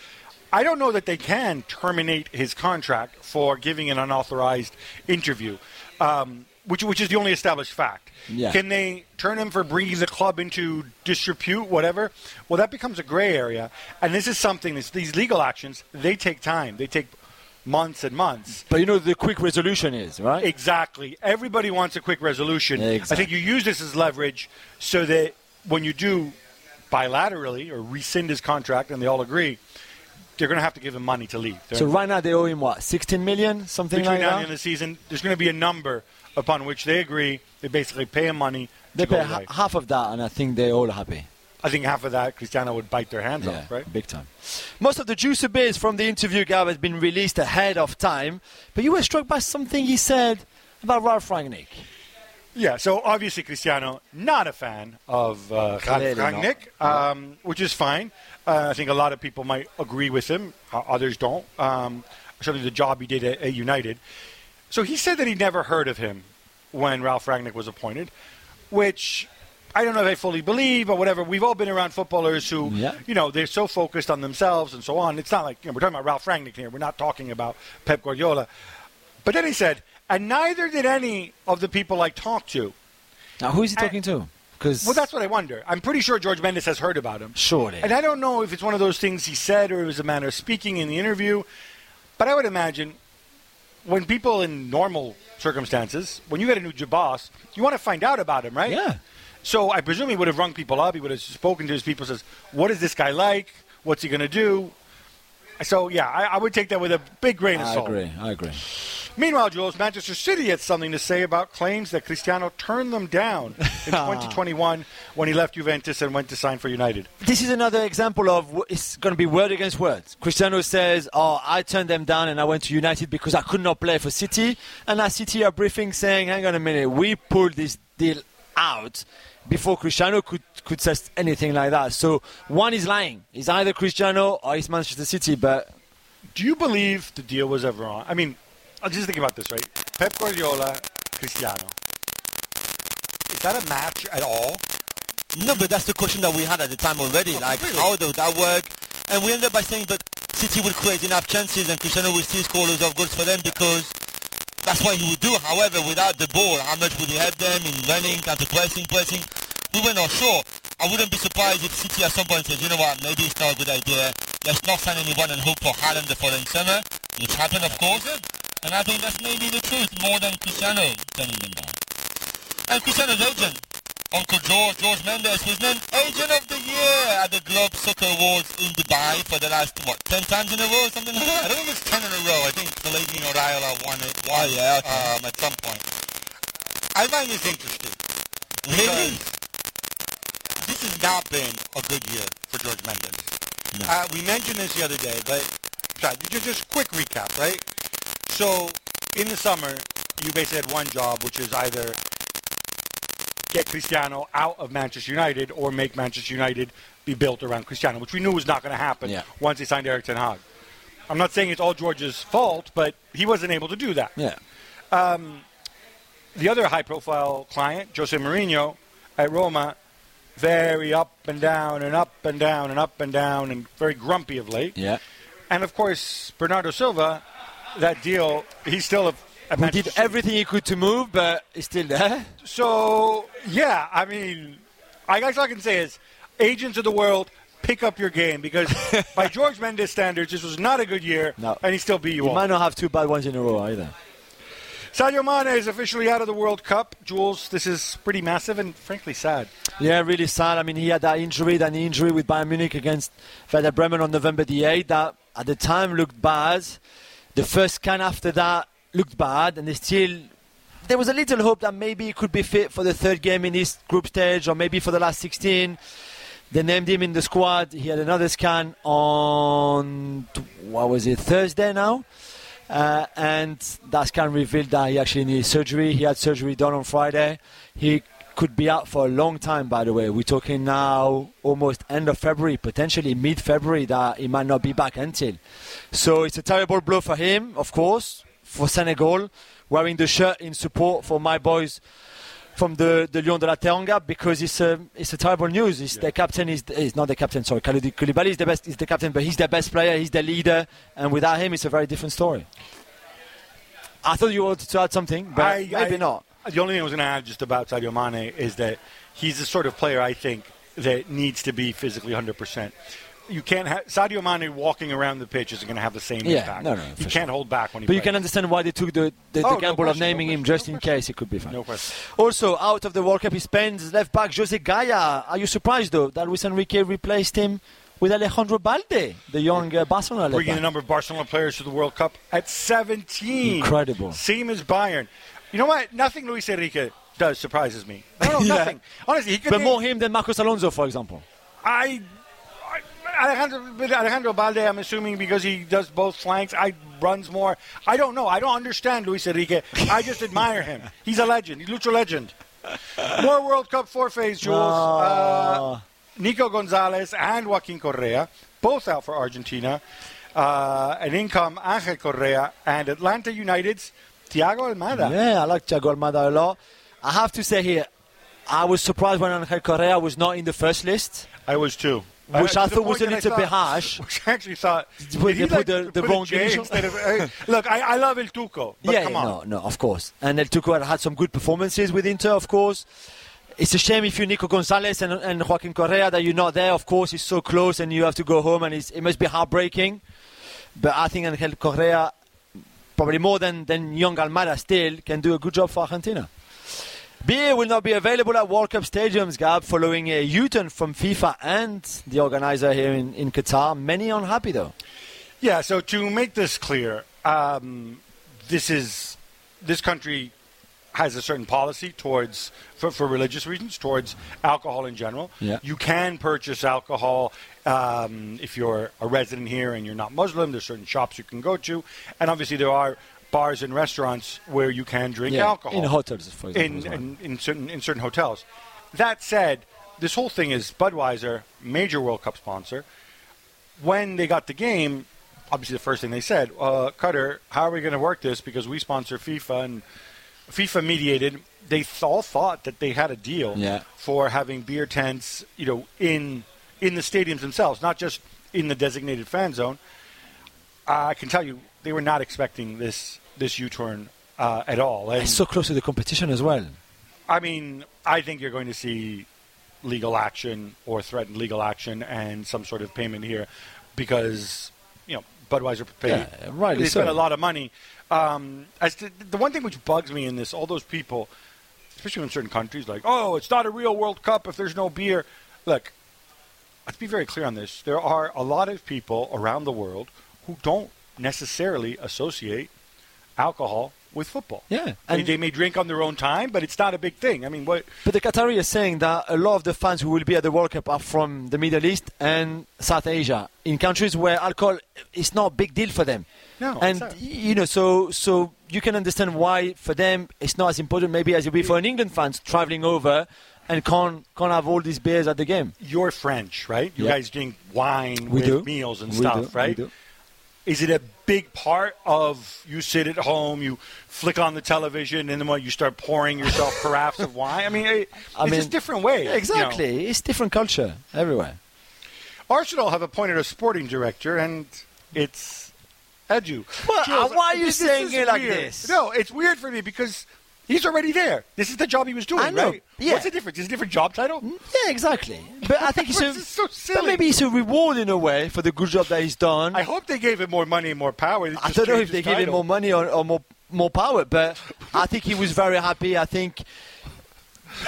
Speaker 1: I don't know that they can terminate his contract for giving an unauthorized interview, um, which which is the only established fact.
Speaker 2: Yeah.
Speaker 1: Can they turn him for bringing the club into disrepute, whatever? Well, that becomes a gray area, and this is something. This, these legal actions they take time. They take months and months.
Speaker 2: But you know the quick resolution is right.
Speaker 1: Exactly. Everybody wants a quick resolution. I think you use this as leverage so that when you do bilaterally or rescind his contract and they all agree, they're going to have to give him money to leave. They're
Speaker 2: So right now they owe him what, 16 million, something
Speaker 1: between
Speaker 2: like
Speaker 1: now
Speaker 2: that.
Speaker 1: end the season, there's going to be a number upon which they agree. They basically pay him money
Speaker 2: They pay ha-
Speaker 1: away.
Speaker 2: half of that, and I think they're all happy.
Speaker 1: I think half of that Cristiano would bite their hands
Speaker 2: Yeah,
Speaker 1: off, right?
Speaker 2: big time. Most of the juicy bits from the interview, Gab, has been released ahead of time. But you were struck by something he said about Ralph Rangnick.
Speaker 1: Yeah, so obviously Cristiano not a fan of uh,
Speaker 2: Clearly.
Speaker 1: Rangnick, um, which is fine. Uh, I think a lot of people might agree with him. Uh, others don't. Um, certainly the job he did at, at United. So he said that he'd never heard of him when Ralph Rangnick was appointed, which I don't know if I fully believe or whatever. We've all been around footballers who,
Speaker 2: Yeah.
Speaker 1: you know, they're so focused on themselves and so on. It's not like you know, we're talking about Ralph Rangnick here. We're not talking about Pep Guardiola. But then he said, and neither did any of the people I talked to.
Speaker 2: Now, who is he
Speaker 1: I-
Speaker 2: talking to? Because
Speaker 1: Well, that's what I wonder. I'm pretty sure George Mendes has heard about him.
Speaker 2: surely.
Speaker 1: And I don't know if it's one of those things he said or it was a manner of speaking in the interview. But I would imagine when people in normal circumstances, when you get a new boss, you want to find out about him, right?
Speaker 2: Yeah.
Speaker 1: So I presume he would have rung people up. He would have spoken to his people, says, what is this guy like? What's he going to do? So, yeah, I, I would take that with a big grain of salt.
Speaker 2: I agree. I agree.
Speaker 1: Meanwhile, Juls, Manchester City had something to say about claims that Cristiano turned them down in [LAUGHS] 2021 when he left Juventus and went to sign for United.
Speaker 2: This is another example of it's going to be word against word. Cristiano says, "Oh, I turned them down and I went to United because I could not play for City." And now City are briefing saying, "Hang on a minute, we pulled this deal out before Cristiano could could say anything like that." So one is lying. It's either Cristiano or it's Manchester City. But
Speaker 1: Do you believe the deal was ever on? I mean, I'll just thinking about this, right? Pep Guardiola, Cristiano. Is that a match at all?
Speaker 4: No, but that's the question that we had at the time already. Oh, like,
Speaker 1: really?
Speaker 4: how does that work? And we ended up by saying that City would create enough chances and Cristiano would still score loads of goals for them because that's what he would do. However, without the ball, how much would he help them in running, counter-pressing, pressing? We were not sure. I wouldn't be surprised if City at some point says, you know what, maybe it's not a good idea. Let's not sign anyone and hope for Haaland the following summer, which happened, of course. And I think that's maybe the truth more than Cristiano turning them down. And Cristiano's agent, Uncle George, George Mendes, was named Agent of the Year at the Globe Soccer Awards in Dubai for the last, what, 10 times in a row or something like that? [LAUGHS]
Speaker 5: I don't think it's 10 in a row. I think the lady in Rhode Island won it
Speaker 4: Oh, yeah, okay.
Speaker 5: um, at some point. I find this interesting.
Speaker 4: Really?
Speaker 5: This has not been a good year for George Mendes.
Speaker 4: No.
Speaker 5: Uh, we mentioned this the other day, but sorry, just, just quick recap, right? So in the summer, you basically had one job, which is either get Cristiano out of Manchester United or make Manchester United be built around Cristiano, which we knew was not going to happen
Speaker 2: Yeah.
Speaker 5: once he signed Erik Ten Hag. I'm not saying it's all George's fault, but he wasn't able to do that.
Speaker 2: yeah, um,
Speaker 1: the other high-profile client, Jose Mourinho, at Roma, very up and down and up and down and up and down and very grumpy of late.
Speaker 2: yeah.
Speaker 1: And of course, Bernardo Silva, that deal, he's still a. a
Speaker 2: He did everything he could to move, but he's still there.
Speaker 1: So yeah, I mean, I guess all I can say is, agents of the world, pick up your game because [LAUGHS] by George Mendes standards, this was not a good year,
Speaker 2: No.
Speaker 1: and he still beat you
Speaker 2: He
Speaker 1: all.
Speaker 2: might not have two bad ones in a row either.
Speaker 1: Sadio Mane is officially out of the World Cup. Juls, this is pretty massive and frankly sad.
Speaker 2: Yeah, really sad. I mean, he had that injury, that injury with Bayern Munich against Werder Bremen on November the 8th. That at the time looked bad. The first scan after that looked bad, and they still. There was a little hope that maybe he could be fit for the third game in this group stage, or maybe for the last 16. They named him in the squad. He had another scan on what was it Thursday now, uh, and that scan revealed that he actually needed surgery. He had surgery done on Friday. He could be out for a long time. By the way, we're talking now almost end of February, potentially mid-February that he might not be back until. So it's a terrible blow for him, of course, for Senegal, wearing the shirt in support for my boys from the, the Lion de la Teranga because it's a it's a terrible news. It's the captain is is not the captain. Sorry, Kalidou Koulibaly is the best. Is the captain, but he's the best player. He's the leader, and without him, it's a very different story. I thought you wanted to add something, but
Speaker 1: I-
Speaker 2: maybe
Speaker 1: I-
Speaker 2: not.
Speaker 1: The only thing I was going to add just about Sadio Mane is that he's the sort of player I think that needs to be physically 100%. You can't have Sadio Mane walking around the pitch isn't going to have the same
Speaker 2: Yeah,
Speaker 1: impact.
Speaker 2: no, no,
Speaker 1: he can't hold back when he
Speaker 2: But you can understand why they took the, the,
Speaker 1: Oh,
Speaker 2: the
Speaker 1: no
Speaker 2: gamble of
Speaker 1: question, no
Speaker 2: naming him just
Speaker 1: no
Speaker 2: in
Speaker 1: question.
Speaker 2: case it could be fine.
Speaker 1: No question.
Speaker 2: Also, out of the World Cup he spends left back Jose Gaya. Are you surprised though that Luis Enrique replaced him with Alejandro Balde, the young uh, Barcelona
Speaker 1: Bringing the number of Barcelona players to the World Cup at 17.
Speaker 2: Incredible.
Speaker 1: Same as Bayern. You know what? Nothing Luis Enrique does surprises me. No, no, [LAUGHS]
Speaker 2: Yeah.
Speaker 1: nothing. Honestly, he could
Speaker 2: But
Speaker 1: name-
Speaker 2: more him than Marcos Alonso, for example.
Speaker 1: I, I Alejandro, Alejandro Balde, I'm assuming because he does both flanks, I runs more. I don't know. I don't understand Luis Enrique. I just admire him. He's a legend. He's Lucho legend. More World Cup forfaits, Juls. Uh, Nico Gonzalez and Joaquin Correa, both out for Argentina. Uh, an income Angel Correa and Atlanta United's Thiago Almada.
Speaker 2: Yeah, I like Thiago Almada a lot. I have to say here, I was surprised when Angel Correa was not in the first list.
Speaker 1: I was too.
Speaker 2: Which
Speaker 1: to
Speaker 2: I thought was a little bit harsh. [LAUGHS]
Speaker 1: Which I actually thought.
Speaker 2: They
Speaker 1: he,
Speaker 2: put the- the
Speaker 1: put
Speaker 2: wrong initial?
Speaker 1: look, I, I love El Tucu, but
Speaker 2: yeah,
Speaker 1: come on.
Speaker 2: no, no, of course. And El Tucu had had some good performances with Inter, of course. It's a shame if you're Nico Gonzalez and, and Joaquin Correa that you're not there. Of course, it's so close and you have to go home, and it's, it must be heartbreaking. But I think Angel Correa, probably more than, than young Almada still, can do a good job for Argentina. Beer will not be available at World Cup stadiums, Gab, following a U-turn from FIFA and the organizer here in, in Qatar. Many unhappy, though.
Speaker 1: Yeah, so to make this clear, um, this is this country has a certain policy towards for, for religious reasons towards alcohol in general.
Speaker 2: Yeah.
Speaker 1: You can purchase alcohol um, if you're a resident here and you're not Muslim. There's certain shops you can go to, and obviously there are bars and restaurants where you can drink
Speaker 2: Yeah,
Speaker 1: alcohol
Speaker 2: in hotels, for example.
Speaker 1: in,
Speaker 2: well.
Speaker 1: in, in certain in certain hotels. That said, this whole thing is Budweiser, major World Cup sponsor. When they got the game, obviously the first thing they said, uh, Qatar, how are we going to work this? Because we sponsor FIFA and FIFA mediated. They all thought that they had a deal
Speaker 2: Yeah.
Speaker 1: for having beer tents, you know, in in the stadiums themselves, not just in the designated fan zone. I can tell you, they were not expecting this this U-turn uh, at all. And
Speaker 2: It's so close to the competition as well.
Speaker 1: I mean, I think you're going to see legal action or threatened legal action and some sort of payment here because, you know, Budweiser paid.
Speaker 2: Yeah, rightly
Speaker 1: they spent a lot of money. Um, the one thing which bugs me in this, all those people, especially in certain countries, like, oh, it's not a real World Cup if there's no beer. Look, let's be very clear on this. There are a lot of people around the world who don't necessarily associate alcohol with football.
Speaker 2: Yeah,
Speaker 1: They,
Speaker 2: and-
Speaker 1: they may drink on their own time, but it's not a big thing. I mean, what?
Speaker 2: But the Qatari is saying that a lot of the fans who will be at the World Cup are from the Middle East and South Asia, in countries where alcohol is not a big deal for them.
Speaker 1: No,
Speaker 2: and
Speaker 1: it's not.
Speaker 2: y- you know, so so you can understand why for them it's not as important maybe as it would be for an England fans traveling over and can't can't have all these beers at the game.
Speaker 1: You're French, right? You guys drink wine
Speaker 2: We
Speaker 1: with
Speaker 2: do.
Speaker 1: meals and
Speaker 2: We
Speaker 1: stuff,
Speaker 2: do, we
Speaker 1: right?
Speaker 2: do.
Speaker 1: Is it a big part of you sit at home, you flick on the television, and then what you start pouring yourself [LAUGHS] carafes of wine? I mean, it,
Speaker 2: I
Speaker 1: it's
Speaker 2: mean,
Speaker 1: just different ways. you know.
Speaker 2: Exactly, it's different culture everywhere.
Speaker 1: Arsenal have appointed a sporting director, and it's Edu.
Speaker 2: Well,
Speaker 1: Juls,
Speaker 2: uh, why are you saying it like
Speaker 1: weird.
Speaker 2: this?
Speaker 1: No, it's weird for me because he's already there. This is the job he was doing,
Speaker 2: I know,
Speaker 1: right?
Speaker 2: yeah.
Speaker 1: What's the difference? Is it a different job title?
Speaker 2: Yeah, exactly. But I think [LAUGHS] it's a,
Speaker 1: so
Speaker 2: but maybe it's a reward in a way for the good job that he's done.
Speaker 1: I hope they gave him more money and more power. They
Speaker 2: I don't know if they
Speaker 1: his
Speaker 2: give him more money or, or more more power. But I think he was very happy. I think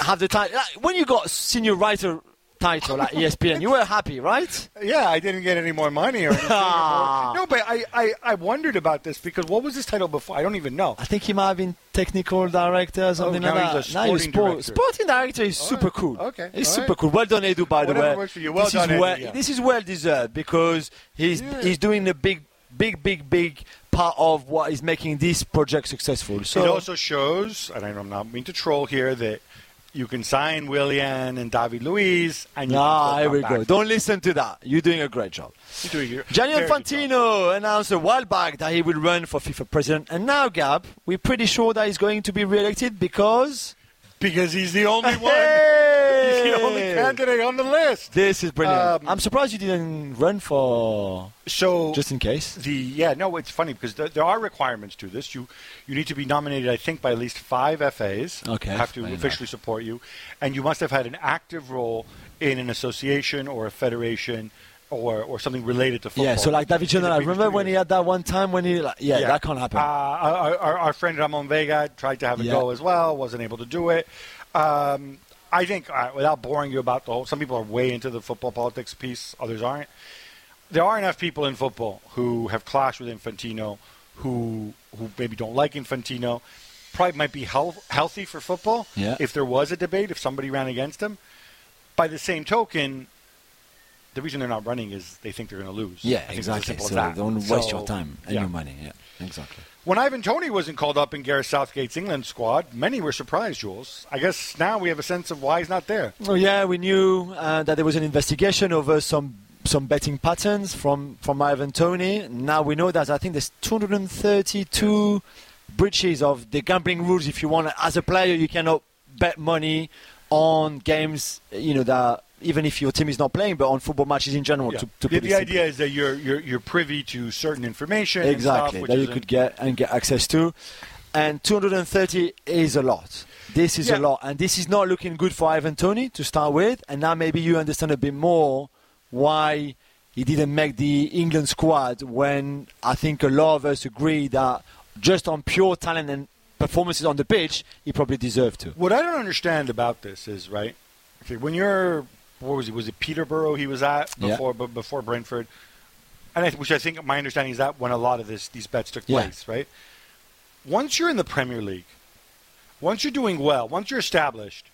Speaker 2: have the time like, when you got senior writer title at ESPN, you were happy, right?
Speaker 1: Yeah, I didn't get any more money or anything. Ah. no, but I, I, I wondered about this because what was his title before? I don't even know.
Speaker 2: I think he might have been technical director, or something
Speaker 1: Oh, now
Speaker 2: like
Speaker 1: he's
Speaker 2: that. Now he's
Speaker 1: sporting
Speaker 2: sport-
Speaker 1: director.
Speaker 2: sporting director is
Speaker 1: All
Speaker 2: super
Speaker 1: right.
Speaker 2: cool.
Speaker 1: Okay.
Speaker 2: He's
Speaker 1: All
Speaker 2: super
Speaker 1: right.
Speaker 2: cool. Well done, Edu, by the
Speaker 1: Whatever
Speaker 2: way.
Speaker 1: works for you. Well
Speaker 2: this
Speaker 1: done,
Speaker 2: is
Speaker 1: Edu,
Speaker 2: well,
Speaker 1: yeah.
Speaker 2: This is well deserved because he's
Speaker 1: Yeah.
Speaker 2: he's doing a big, big, big, big part of what is making this project successful. So it
Speaker 1: also shows, and I'm not mean to troll here, that you can sign Willian and David Luiz, and you
Speaker 2: Ah, here we
Speaker 1: come
Speaker 2: go. Don't listen to that. You're doing a great job.
Speaker 1: You're doing
Speaker 2: Gianni
Speaker 1: very good job.
Speaker 2: Infantino announced a while back that he will run for FIFA president, and now, Gab, we're pretty sure that he's going to be re-elected because
Speaker 1: because he's the only [LAUGHS] one.
Speaker 2: Hey!
Speaker 1: He's the only candidate on the list.
Speaker 2: this is brilliant.
Speaker 1: Um,
Speaker 2: I'm surprised you didn't run for
Speaker 1: So
Speaker 2: just in case.
Speaker 1: The yeah, no, it's funny because there, there are requirements to this. You you need to be nominated, I think, by at least five FAs.
Speaker 2: Okay,
Speaker 1: have to officially support you, and you must have had an active role in an association or a federation or or something related to football.
Speaker 2: Yeah, so like David
Speaker 1: in
Speaker 2: I remember when he had that one time when he, like, yeah, that can't happen.
Speaker 1: Uh, our, our, our friend Ramon Vega tried to have a
Speaker 2: Yeah.
Speaker 1: go as well, wasn't able to do it. Um, I think, uh, without boring you about the whole, some people are way into the football politics piece, others aren't. There are enough people in football who have clashed with Infantino, who who maybe don't like Infantino. Probably might be health, healthy for football
Speaker 2: Yeah.
Speaker 1: if there was a debate, if somebody ran against him. By the same token, the reason they're not running is they think they're going to lose.
Speaker 2: yeah,
Speaker 1: I as
Speaker 2: exactly.
Speaker 1: simple as
Speaker 2: So
Speaker 1: that.
Speaker 2: don't waste
Speaker 1: So,
Speaker 2: your time and
Speaker 1: yeah.
Speaker 2: your money. Yeah, exactly.
Speaker 1: When Ivan Tony wasn't called up in Gareth Southgate's England squad, many were surprised, Juls. I guess now we have a sense of why he's not there.
Speaker 2: Oh yeah, we knew uh, that there was an investigation over some some betting patterns from from Ivan Tony. Now we know that I think there's 232 breaches of the gambling rules. If you want, as a player, you cannot bet money on games. You know that even if your team is not playing, but on football matches in general.
Speaker 1: Yeah.
Speaker 2: To, to
Speaker 1: the the idea is that you're, you're, you're privy to certain information. and
Speaker 2: exactly
Speaker 1: stuff, which
Speaker 2: that you could get and get access to and 230 is a lot this is
Speaker 1: Yeah.
Speaker 2: a lot and this is not looking good for Ivan Tony to start with and now maybe you understand a bit more why he didn't make the England squad when I think a lot of us agree that just on pure talent and performances on the pitch he probably deserved to
Speaker 1: What I don't understand about this is, right, okay, when you're, what was he, was it Peterborough he was at
Speaker 2: Yeah.
Speaker 1: before b- before Brentford? And I, which I think, my understanding is that when a lot of this these bets took
Speaker 2: Yeah.
Speaker 1: place, right? Once you're in the Premier League, once you're doing well, once you're established,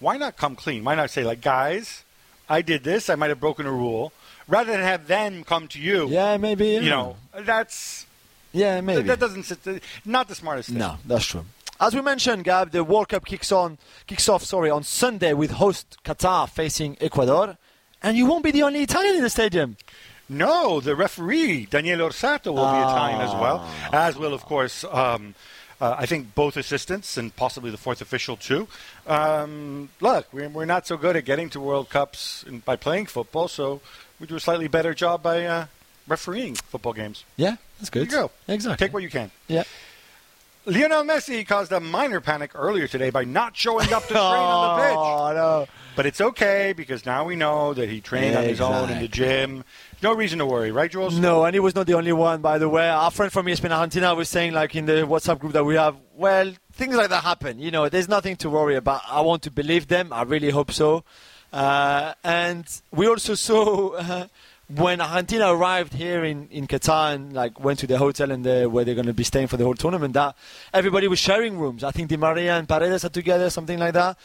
Speaker 1: why not come clean? Why not say, like, guys, I did this, I might have broken a rule, rather than have them come to you.
Speaker 2: yeah maybe
Speaker 1: You know, that's
Speaker 2: yeah maybe
Speaker 1: that doesn't sit, not the smartest thing.
Speaker 2: No, that's true. As we mentioned, Gab, the World Cup kicks on, kicks off, sorry, on Sunday with host Qatar facing Ecuador, and you won't be the only Italian in the stadium.
Speaker 1: No, the referee Daniele Orsato will be Italian as well, as will of course. Um, uh, I think both assistants and possibly the fourth official too. Um, look, we're, we're not so good at getting to World Cups in, by playing football, so we do a slightly better job by uh, refereeing football games.
Speaker 2: Yeah, that's good.
Speaker 1: There you go.
Speaker 2: Exactly.
Speaker 1: Take what you can.
Speaker 2: yeah.
Speaker 1: Lionel Messi caused a minor panic earlier today by not showing up to train on the [LAUGHS] pitch.
Speaker 2: Oh, no.
Speaker 1: But it's okay because now we know that he trained on his own in the gym. No reason to worry, right, Juls?
Speaker 2: No, and he was not the only one, by the way. Our friend from ESPN Argentina was saying, like in the WhatsApp group that we have, well, things like that happen. You know, there's nothing to worry about. I want to believe them. I really hope so. Uh, and we also saw uh, [LAUGHS] when Argentina arrived here in, in Qatar and like went to the hotel and the, where they're going to be staying for the whole tournament, that everybody was sharing rooms. I think Di Maria and Paredes are together, something like that.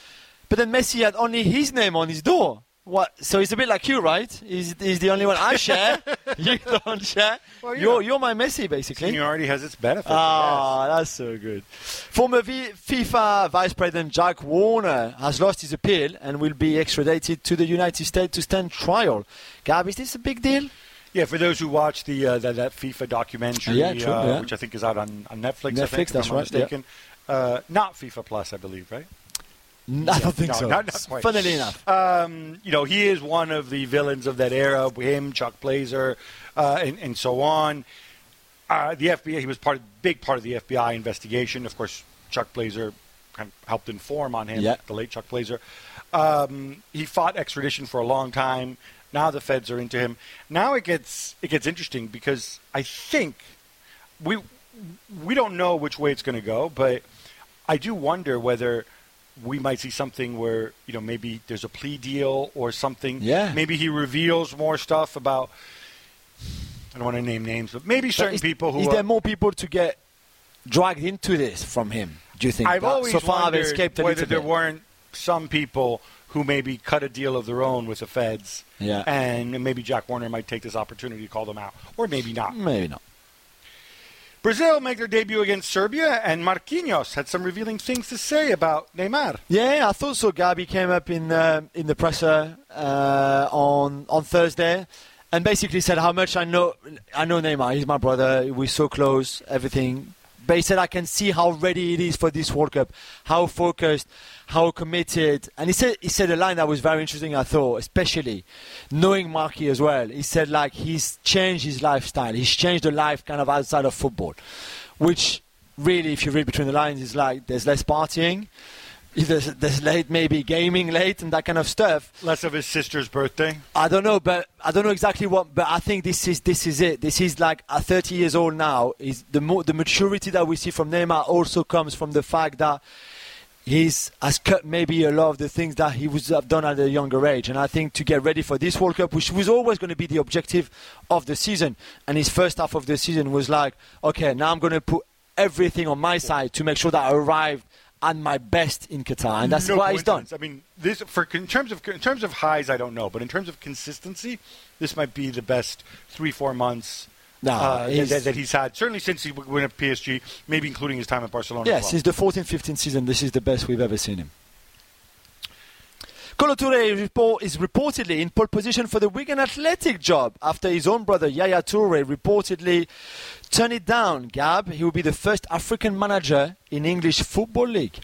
Speaker 2: But then Messi had only his name on his door. What? So it's a bit like you, right? He's, he's the only one I share. [LAUGHS] you don't share.
Speaker 1: Well, you
Speaker 2: you're, you're my Messi, basically.
Speaker 1: Seniority has its benefits. I
Speaker 2: Ah, that's so good. Former v- FIFA Vice President Jack Warner has lost his appeal and will be extradited to the United States to stand trial. Gab, is this a big deal?
Speaker 1: Yeah, for those who watch the uh, that, that FIFA documentary,
Speaker 2: Yeah, true,
Speaker 1: uh,
Speaker 2: yeah.
Speaker 1: which I think is out on, on Netflix. I think, if
Speaker 2: that's
Speaker 1: I'm not
Speaker 2: right, yeah.
Speaker 1: Mistaken. Uh, not FIFA Plus, I believe, right?
Speaker 2: I don't think
Speaker 1: no,
Speaker 2: so.
Speaker 1: not- not quite.
Speaker 2: Funnily enough.
Speaker 1: Um, you know, he is one of the villains of that era. Him, Chuck Blazer, uh, and, and so on. Uh, the FBI. He was part, of, big part of the FBI investigation. Of course, Chuck Blazer kind of helped inform on him.
Speaker 2: Yeah.
Speaker 1: The late Chuck Blazer. Um, he fought extradition for a long time. Now the feds are into him. Now it gets it gets interesting because I think we we don't know which way it's going to go, but I do wonder whether we might see something where you know maybe there's a plea deal or something.
Speaker 2: Yeah.
Speaker 1: Maybe he reveals more stuff about. I don't want to name names, but maybe
Speaker 2: But
Speaker 1: certain
Speaker 2: is,
Speaker 1: people who
Speaker 2: is
Speaker 1: are,
Speaker 2: there more people to get dragged into this from him? Do you think?
Speaker 1: I've
Speaker 2: That
Speaker 1: always
Speaker 2: so far
Speaker 1: wondered
Speaker 2: escaped a
Speaker 1: whether there
Speaker 2: bit.
Speaker 1: weren't some people who maybe cut a deal of their own with the feds,
Speaker 2: Yeah.
Speaker 1: and maybe Jack Warner might take this opportunity to call them out, or maybe not.
Speaker 2: Maybe not.
Speaker 1: Brazil make their debut against Serbia, and Marquinhos had some revealing things to say about Neymar.
Speaker 2: Yeah, I thought so. Gabi came up in uh, in the presser uh, on on Thursday, and basically said how much I know. I know Neymar. He's my brother. We're so close. Everything. But he said I can see how ready it is for this World Cup, how focused, how committed. And he said he said a line that was very interesting. I thought, especially knowing Marky as well. He said like he's changed his lifestyle. He's changed the life kind of outside of football, which really, if you read between the lines, is like there's less partying. There's, there's late, maybe gaming late and that kind of stuff.
Speaker 1: Less of his sister's birthday.
Speaker 2: I don't know, but I don't know exactly what. But I think this is this is it. This is like at 30 years old now. Is the mo- the maturity that we see from Neymar also comes from the fact that he's has cut maybe a lot of the things that he would have done at a younger age. And I think to get ready for this World Cup, which was always going to be the objective of the season, and his first half of the season was like, okay, now I'm going to put everything on my side to make sure that I arrive at my best in Qatar, and that's
Speaker 1: No
Speaker 2: what he's done.
Speaker 1: I mean, this for in terms of in terms of highs, I don't know, but in terms of consistency, this might be the best three four months.
Speaker 2: No,
Speaker 1: uh,
Speaker 2: he's-
Speaker 1: that, that he's had certainly since he went at PSG, maybe including his time at Barcelona.
Speaker 2: Yes,
Speaker 1: as
Speaker 2: it's the 14 15 season. This is the best we've ever seen him. Kolo Toure is reportedly in pole position for the Wigan Athletic job after his own brother Yaya Toure reportedly turned it down. Gab, he will be the first African manager in English Football League.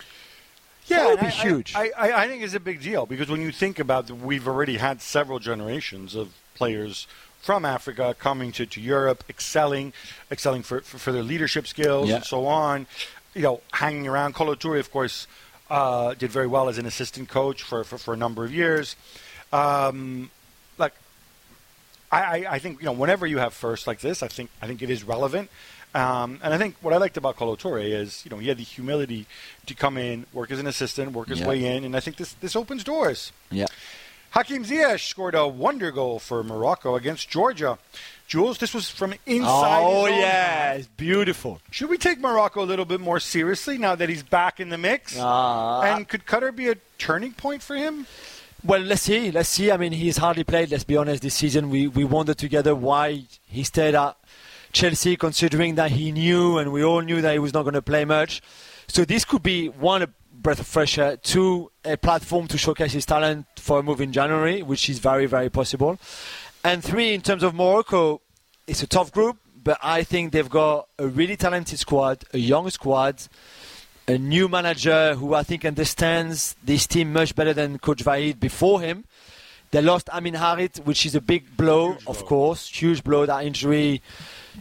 Speaker 1: Yeah,
Speaker 2: That would be
Speaker 1: I-
Speaker 2: huge.
Speaker 1: I, I, I think it's a big deal because when you think about, the, we've already had several generations of players from Africa coming to, to Europe, excelling, excelling for, for, for their leadership skills
Speaker 2: Yeah.
Speaker 1: and so on. You know, hanging around. Kolo Toure, of course, uh, did very well as an assistant coach for, for, for a number of years. Um, like, I, I, I think you know whenever you have first like this, I think I think it is relevant. Um, and I think what I liked about Kolo is you know he had the humility to come in, work as an assistant, work his
Speaker 2: Yeah.
Speaker 1: way in, and I think this this opens doors.
Speaker 2: Yeah.
Speaker 1: Hakim Ziyech scored a wonder goal for Morocco against Georgia. Juls, this was from inside.
Speaker 2: Oh, yeah. It's beautiful.
Speaker 1: Should we take Morocco a little bit more seriously now that he's back in the mix?
Speaker 2: Uh,
Speaker 1: and could Qatar be a turning point for him?
Speaker 2: Well, let's see. Let's see. I mean, he's hardly played. Let's be honest. This season, we we wondered together why he stayed at Chelsea, considering that he knew and we all knew that he was not going to play much. So this could be one a breath of fresh air, two a platform to showcase his talent for a move in January, which is very very possible, and three in terms of Morocco, it's a tough group, but I think they've got a really talented squad, a young squad a new manager who I think understands this team much better than Coach Vahid before him. They lost Amine Harit, which is a big blow,
Speaker 1: Huge
Speaker 2: of
Speaker 1: blow.
Speaker 2: course. Huge blow, that injury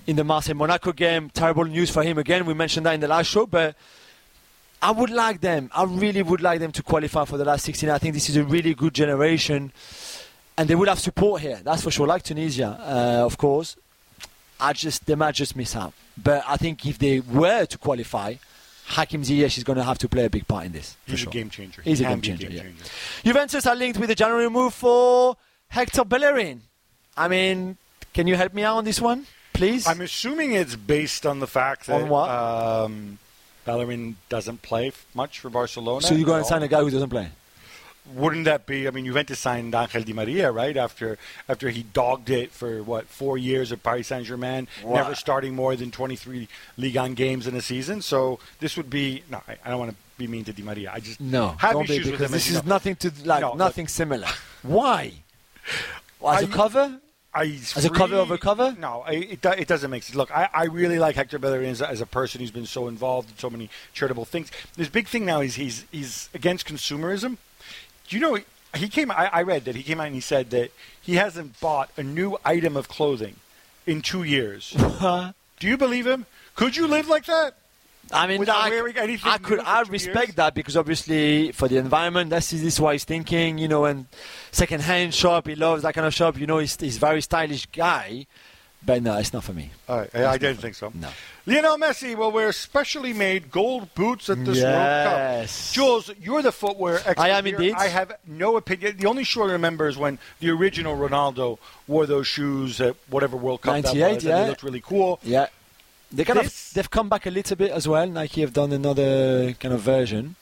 Speaker 2: in the Marseille Monaco game. Terrible news for him again. We mentioned that in the last show, but I would like them. I really would like them to qualify for the last 16. I think this is a really good generation. And they will have support here, that's for sure, like Tunisia, uh, of course. I just they might just miss out. But I think if they were to qualify, Hakim Ziyech is going to have to play a big part in this. For
Speaker 1: He's
Speaker 2: sure.
Speaker 1: a game changer.
Speaker 2: He's a
Speaker 1: Can
Speaker 2: game changer, yeah. Juventus are linked with the January move for Hector Bellerin. I mean, can you help me out on this one, please?
Speaker 1: I'm assuming it's based on the fact that
Speaker 2: On what?
Speaker 1: Um, Bellerin doesn't play much for Barcelona.
Speaker 2: so you go
Speaker 1: at
Speaker 2: and sign a guy who doesn't play.
Speaker 1: Wouldn't that be? I mean, Juventus signed Angel Di Maria, right? After after he dogged it for what four years at Paris Saint Germain, never starting more than 23 Ligue 1 games in a season. So this would be no. I, I don't want to be mean to Di Maria. I just
Speaker 2: No,
Speaker 1: have
Speaker 2: don't be,
Speaker 1: issues with
Speaker 2: because
Speaker 1: him.
Speaker 2: this is
Speaker 1: know.
Speaker 2: nothing to like
Speaker 1: No, look.
Speaker 2: nothing similar. Why? As a
Speaker 1: I-
Speaker 2: cover?
Speaker 1: I,
Speaker 2: As a cover a cover?
Speaker 1: No, I, it, it doesn't make sense. Look, I, I really like Hector Bellerin as, a- as a person who's been so involved in so many charitable things. This big thing now is he's he's against consumerism. Do you know he came? I, I read that he came out and he said that he hasn't bought a new item of clothing in two years. [LAUGHS] Do you believe him? Could you live like that?
Speaker 2: I mean, I,
Speaker 1: wearing anything
Speaker 2: I could, I respect
Speaker 1: years?
Speaker 2: that because obviously for the environment, that's this is what he's thinking. You know, and second-hand shop, he loves that kind of shop. You know, he's, he's a very stylish guy. But no, it's not for me.
Speaker 1: All right, I, I didn't think so.
Speaker 2: No.
Speaker 1: Lionel Messi will wear specially made gold boots at this World
Speaker 2: Yes.
Speaker 1: Cup. Juls, you're the footwear expert.
Speaker 2: I am indeed.
Speaker 1: I have no opinion. The only shoe I remember is when the original Ronaldo wore those shoes at whatever World Cup that
Speaker 2: 98,
Speaker 1: was, and
Speaker 2: yeah.
Speaker 1: they looked really cool.
Speaker 2: Yeah. They kind
Speaker 1: This-
Speaker 2: of they've come back a little bit as well. Nike have done another kind of version.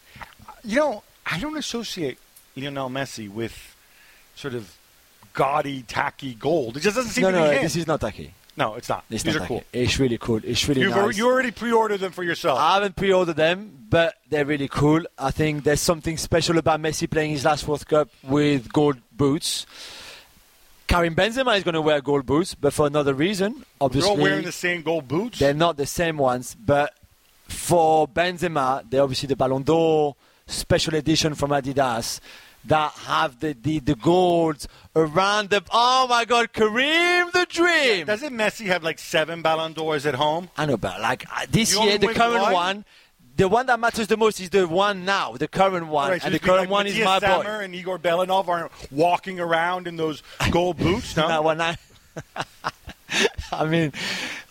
Speaker 1: You know, I don't associate Lionel Messi with sort of gaudy, tacky gold. It just doesn't seem
Speaker 2: No,
Speaker 1: to
Speaker 2: no,
Speaker 1: be him.
Speaker 2: this is not tacky.
Speaker 1: no, it's not.
Speaker 2: It's
Speaker 1: These
Speaker 2: not
Speaker 1: are
Speaker 2: tacky.
Speaker 1: cool.
Speaker 2: It's really cool. It's really
Speaker 1: You've
Speaker 2: nice.
Speaker 1: already, you already pre-ordered them for yourself.
Speaker 2: I haven't pre-ordered them, but they're really cool. I think there's something special about Messi playing his last World Cup with gold boots. Karim Benzema is going to wear gold boots, but for another reason.
Speaker 1: They're
Speaker 2: Obviously,
Speaker 1: all wearing the same gold boots.
Speaker 2: they're not the same ones. But for Benzema, they're obviously the Ballon d'Or special edition from Adidas that have the, the, the gold around the. Oh my God, Karim the Dream!
Speaker 1: Doesn't Messi have like seven Ballon d'Ors at home?
Speaker 2: I know, but like uh, this
Speaker 1: You
Speaker 2: year,
Speaker 1: only
Speaker 2: the
Speaker 1: win
Speaker 2: current
Speaker 1: one?
Speaker 2: one, the one that matters the most is the one now, the current one,
Speaker 1: Right, so
Speaker 2: and the
Speaker 1: it'd like
Speaker 2: current one is my boy.
Speaker 1: And Igor Belanov aren't walking around in those gold boots. No, [LAUGHS]
Speaker 2: one, I, [LAUGHS] I mean,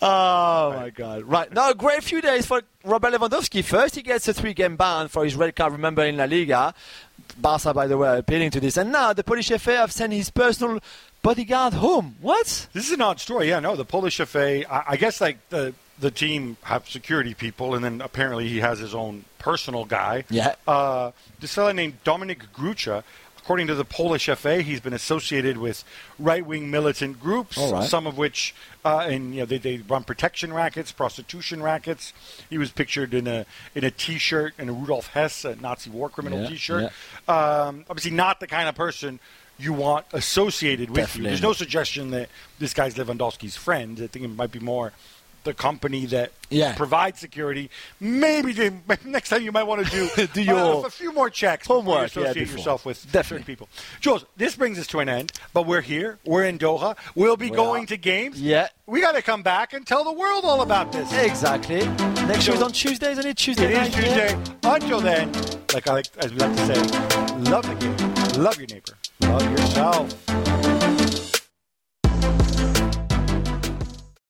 Speaker 2: oh my God! Right now, a great few days for Robert Lewandowski. First, he gets a three-game ban for his red card. Remember in La Liga, Barca, by the way, are appealing to this, and now the Polish FA have sent his personal bodyguard home. What?
Speaker 1: This is an odd story. Yeah, no, the Polish FA. I, I guess like the the team have security people, and then apparently he has his own personal guy.
Speaker 2: Yeah.
Speaker 1: Uh, this fellow named Dominik Grucha. According to the Polish FA, he's been associated with right-wing militant groups,
Speaker 2: right.
Speaker 1: some of which, uh, and you know, they, they run protection rackets, prostitution rackets. He was pictured in a in a T-shirt in a Rudolf Hess a Nazi war criminal
Speaker 2: Yeah,
Speaker 1: T-shirt. Um, obviously, not the kind of person you want associated with you. There's no suggestion that this guy's Lewandowski's friend. I think it might be more the company that
Speaker 2: Yeah.
Speaker 1: provides security. Maybe the, [LAUGHS] next time you might want to do, [LAUGHS]
Speaker 2: Do your
Speaker 1: uh, a few more checks before
Speaker 2: homework,
Speaker 1: you
Speaker 2: yeah,
Speaker 1: associate
Speaker 2: before.
Speaker 1: yourself with
Speaker 2: Definitely.
Speaker 1: certain people. Juls, this brings us to an end, but we're here. We're in Doha. We'll be
Speaker 2: We
Speaker 1: going to games.
Speaker 2: Yeah.
Speaker 1: We got to come back and tell the world all about this.
Speaker 2: Exactly. Next show is on Tuesday, isn't it? Tuesday
Speaker 1: It is
Speaker 2: night. yeah?
Speaker 1: Tuesday. Until then, like I like, as we like to say, love the game, love your neighbor, love yourself.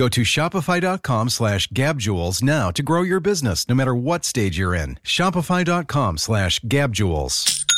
Speaker 6: Go to shopify.com slash gabjuls now to grow your business no matter what stage you're in. Shopify.com slash gabjuls.